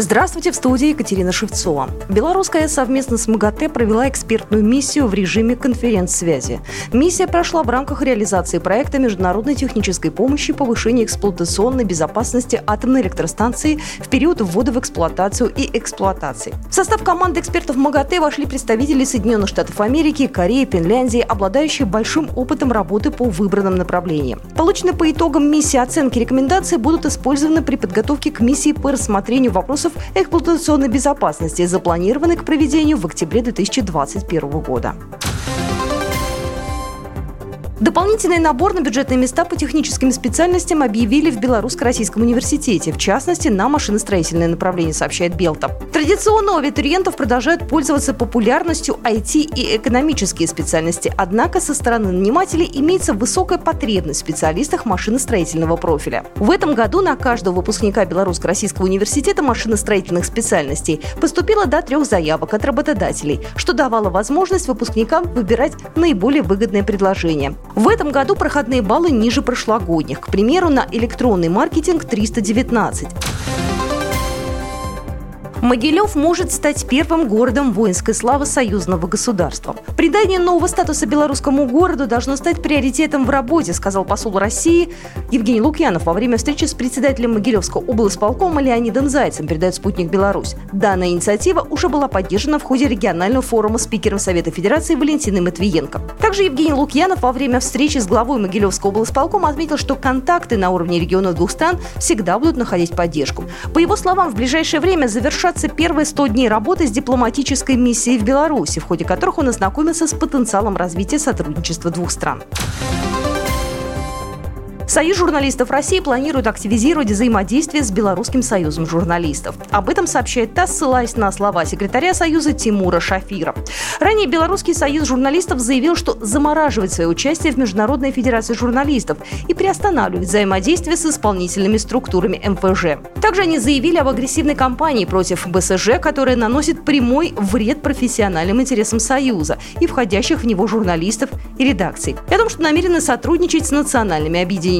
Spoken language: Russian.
Здравствуйте, в студии Екатерина Шевцова. Белорусская совместно с МАГАТЭ провела экспертную миссию в режиме конференц-связи. Миссия прошла в рамках реализации проекта международной технической помощи повышения эксплуатационной безопасности атомной электростанции в период ввода в эксплуатацию и эксплуатации. В состав команды экспертов МАГАТЭ вошли представители Соединенных Штатов Америки, Кореи, Финляндии, обладающие большим опытом работы по выбранным направлениям. Полученные по итогам миссии оценки рекомендации будут использованы при подготовке к миссии по рассмотрению вопросов вопросов эксплуатационной безопасности, запланированный к проведению в октябре 2021 года. Дополнительный набор на бюджетные места по техническим специальностям объявили в Белорусско-Российском университете, в частности, на машиностроительное направление, сообщает Белта. Традиционно у абитуриентов продолжают пользоваться популярностью IT и экономические специальности, однако со стороны нанимателей имеется высокая потребность в специалистах машиностроительного профиля. В этом году на каждого выпускника Белорусско-Российского университета машиностроительных специальностей поступило до трех заявок от работодателей, что давало возможность выпускникам выбирать наиболее выгодное предложение. В этом году проходные баллы ниже прошлогодних. К примеру, на электронный маркетинг 319. Могилев может стать первым городом воинской славы союзного государства. Придание нового статуса белорусскому городу должно стать приоритетом в работе, сказал посол России Евгений Лукьянов во время встречи с председателем Могилевского облсполкома Леонидом Зайцем, передает «Спутник Беларусь». Данная инициатива уже была поддержана в ходе регионального форума спикером Совета Федерации Валентиной Матвиенко. Также Евгений Лукьянов во время встречи с главой Могилевского облсполкома отметил, что контакты на уровне регионов двух стран всегда будут находить поддержку. По его словам, в ближайшее время завершат завершатся первые 100 дней работы с дипломатической миссией в Беларуси, в ходе которых он ознакомился с потенциалом развития сотрудничества двух стран. Союз журналистов России планирует активизировать взаимодействие с Белорусским союзом журналистов. Об этом сообщает ТАСС, ссылаясь на слова секретаря Союза Тимура Шафира. Ранее Белорусский союз журналистов заявил, что замораживает свое участие в Международной федерации журналистов и приостанавливает взаимодействие с исполнительными структурами МФЖ. Также они заявили об агрессивной кампании против БСЖ, которая наносит прямой вред профессиональным интересам Союза и входящих в него журналистов и редакций. И о том, что намерены сотрудничать с национальными объединениями